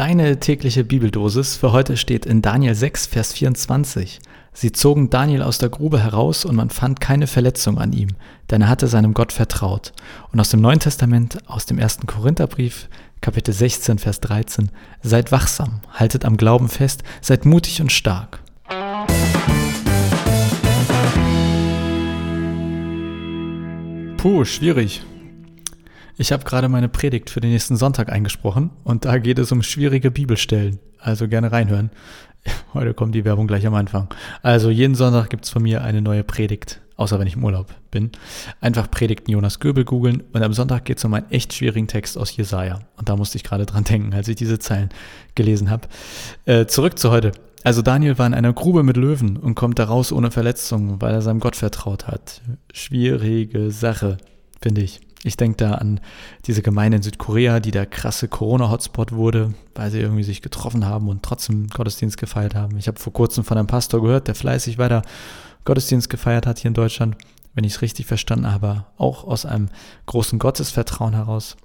Deine tägliche Bibeldosis für heute steht in Daniel 6, Vers 24. Sie zogen Daniel aus der Grube heraus und man fand keine Verletzung an ihm, denn er hatte seinem Gott vertraut. Und aus dem Neuen Testament, aus dem ersten Korintherbrief, Kapitel 16, Vers 13, seid wachsam, haltet am Glauben fest, seid mutig und stark. Puh, schwierig. Ich habe gerade meine Predigt für den nächsten Sonntag eingesprochen und da geht es um schwierige Bibelstellen. Also gerne reinhören. Heute kommt die Werbung gleich am Anfang. Also jeden Sonntag gibt es von mir eine neue Predigt, außer wenn ich im Urlaub bin. Einfach Predigten Jonas Göbel googeln und am Sonntag geht es um einen echt schwierigen Text aus Jesaja. Und da musste ich gerade dran denken, als ich diese Zeilen gelesen habe. Äh, zurück zu heute. Also Daniel war in einer Grube mit Löwen und kommt da raus ohne Verletzungen, weil er seinem Gott vertraut hat. Schwierige Sache, finde ich. Ich denke da an diese Gemeinde in Südkorea, die der krasse Corona-Hotspot wurde, weil sie irgendwie sich getroffen haben und trotzdem Gottesdienst gefeiert haben. Ich habe vor kurzem von einem Pastor gehört, der fleißig weiter Gottesdienst gefeiert hat hier in Deutschland, wenn ich es richtig verstanden habe, auch aus einem großen Gottesvertrauen heraus.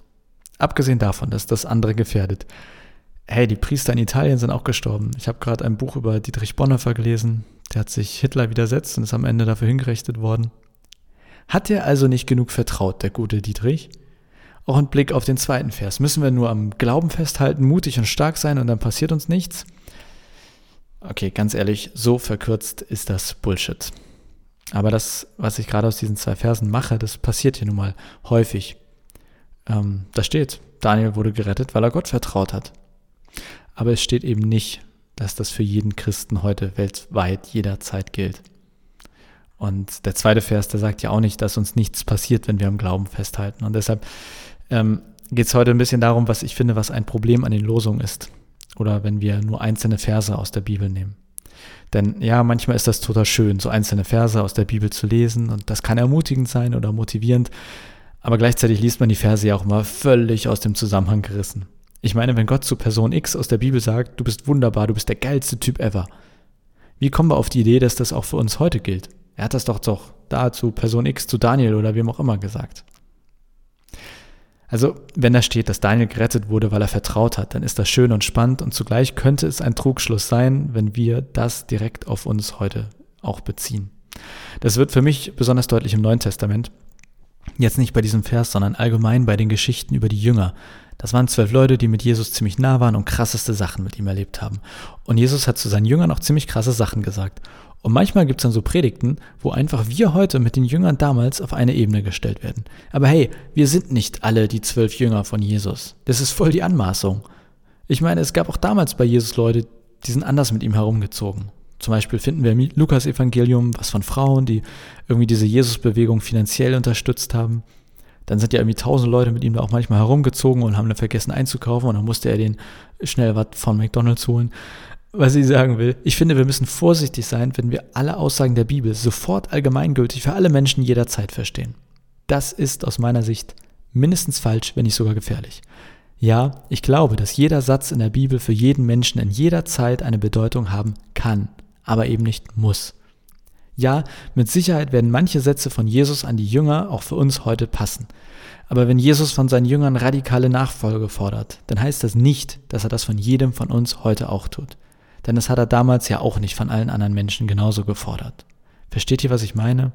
Abgesehen davon, dass das andere gefährdet. Hey, die Priester in Italien sind auch gestorben. Ich habe gerade ein Buch über Dietrich Bonhoeffer gelesen. Der hat sich Hitler widersetzt und ist am Ende dafür hingerichtet worden. Hat er also nicht genug vertraut, der gute Dietrich? Auch ein Blick auf den zweiten Vers. Müssen wir nur am Glauben festhalten, mutig und stark sein und dann passiert uns nichts? Okay, ganz ehrlich, so verkürzt ist das Bullshit. Aber das, was ich gerade aus diesen zwei Versen mache, das passiert hier nun mal häufig. Ähm, da steht, Daniel wurde gerettet, weil er Gott vertraut hat. Aber es steht eben nicht, dass das für jeden Christen heute weltweit jederzeit gilt. Und der zweite Vers, der sagt ja auch nicht, dass uns nichts passiert, wenn wir am Glauben festhalten. Und deshalb ähm, geht es heute ein bisschen darum, was ich finde, was ein Problem an den Losungen ist. Oder wenn wir nur einzelne Verse aus der Bibel nehmen. Denn ja, manchmal ist das total schön, so einzelne Verse aus der Bibel zu lesen. Und das kann ermutigend sein oder motivierend. Aber gleichzeitig liest man die Verse ja auch mal völlig aus dem Zusammenhang gerissen. Ich meine, wenn Gott zu Person X aus der Bibel sagt, du bist wunderbar, du bist der geilste Typ ever. Wie kommen wir auf die Idee, dass das auch für uns heute gilt? Er hat das doch doch da zu Person X, zu Daniel oder wem auch immer gesagt. Also, wenn da steht, dass Daniel gerettet wurde, weil er vertraut hat, dann ist das schön und spannend und zugleich könnte es ein Trugschluss sein, wenn wir das direkt auf uns heute auch beziehen. Das wird für mich besonders deutlich im Neuen Testament. Jetzt nicht bei diesem Vers, sondern allgemein bei den Geschichten über die Jünger. Das waren zwölf Leute, die mit Jesus ziemlich nah waren und krasseste Sachen mit ihm erlebt haben. Und Jesus hat zu seinen Jüngern auch ziemlich krasse Sachen gesagt. Und manchmal gibt es dann so Predigten, wo einfach wir heute mit den Jüngern damals auf eine Ebene gestellt werden. Aber hey, wir sind nicht alle die zwölf Jünger von Jesus. Das ist voll die Anmaßung. Ich meine, es gab auch damals bei Jesus Leute, die sind anders mit ihm herumgezogen. Zum Beispiel finden wir im Lukas-Evangelium was von Frauen, die irgendwie diese Jesus-Bewegung finanziell unterstützt haben. Dann sind ja irgendwie tausend Leute mit ihm da auch manchmal herumgezogen und haben dann vergessen einzukaufen und dann musste er den schnell was von McDonalds holen was ich sagen will. Ich finde, wir müssen vorsichtig sein, wenn wir alle Aussagen der Bibel sofort allgemeingültig für alle Menschen jederzeit verstehen. Das ist aus meiner Sicht mindestens falsch, wenn nicht sogar gefährlich. Ja, ich glaube, dass jeder Satz in der Bibel für jeden Menschen in jeder Zeit eine Bedeutung haben kann, aber eben nicht muss. Ja, mit Sicherheit werden manche Sätze von Jesus an die Jünger auch für uns heute passen. Aber wenn Jesus von seinen Jüngern radikale Nachfolge fordert, dann heißt das nicht, dass er das von jedem von uns heute auch tut denn das hat er damals ja auch nicht von allen anderen Menschen genauso gefordert. Versteht ihr, was ich meine?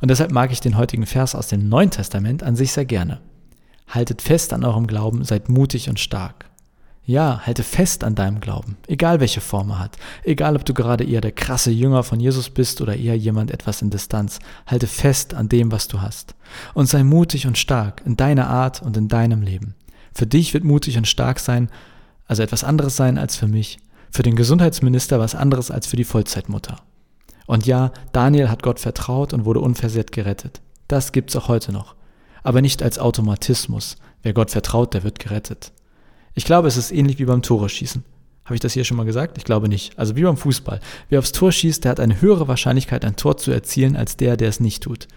Und deshalb mag ich den heutigen Vers aus dem Neuen Testament an sich sehr gerne. Haltet fest an eurem Glauben, seid mutig und stark. Ja, halte fest an deinem Glauben, egal welche Form er hat, egal ob du gerade eher der krasse Jünger von Jesus bist oder eher jemand etwas in Distanz, halte fest an dem, was du hast. Und sei mutig und stark in deiner Art und in deinem Leben. Für dich wird mutig und stark sein, also etwas anderes sein als für mich, für den Gesundheitsminister was anderes als für die Vollzeitmutter. Und ja, Daniel hat Gott vertraut und wurde unversehrt gerettet. Das gibt's auch heute noch. Aber nicht als Automatismus. Wer Gott vertraut, der wird gerettet. Ich glaube, es ist ähnlich wie beim Tore schießen. Habe ich das hier schon mal gesagt? Ich glaube nicht. Also wie beim Fußball. Wer aufs Tor schießt, der hat eine höhere Wahrscheinlichkeit, ein Tor zu erzielen, als der, der es nicht tut.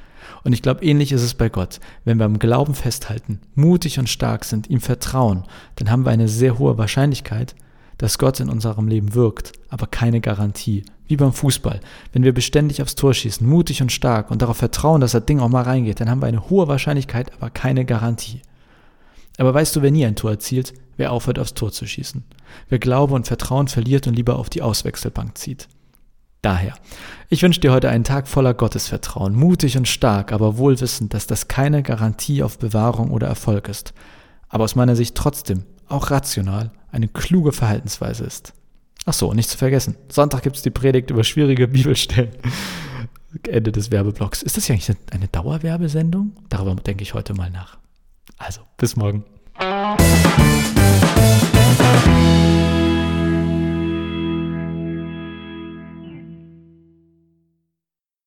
Und ich glaube, ähnlich ist es bei Gott. Wenn wir am Glauben festhalten, mutig und stark sind, ihm vertrauen, dann haben wir eine sehr hohe Wahrscheinlichkeit, dass Gott in unserem Leben wirkt, aber keine Garantie. Wie beim Fußball. Wenn wir beständig aufs Tor schießen, mutig und stark und darauf vertrauen, dass das Ding auch mal reingeht, dann haben wir eine hohe Wahrscheinlichkeit, aber keine Garantie. Aber weißt du, wer nie ein Tor erzielt? Wer aufhört aufs Tor zu schießen, wer Glaube und Vertrauen verliert und lieber auf die Auswechselbank zieht. Daher, ich wünsche dir heute einen Tag voller Gottesvertrauen, mutig und stark, aber wohl wissend, dass das keine Garantie auf Bewahrung oder Erfolg ist, aber aus meiner Sicht trotzdem, auch rational, eine kluge Verhaltensweise ist. Ach so, nicht zu vergessen, Sonntag gibt es die Predigt über schwierige Bibelstellen. Ende des Werbeblocks. Ist das ja eigentlich eine Dauerwerbesendung? Darüber denke ich heute mal nach. Also, bis morgen.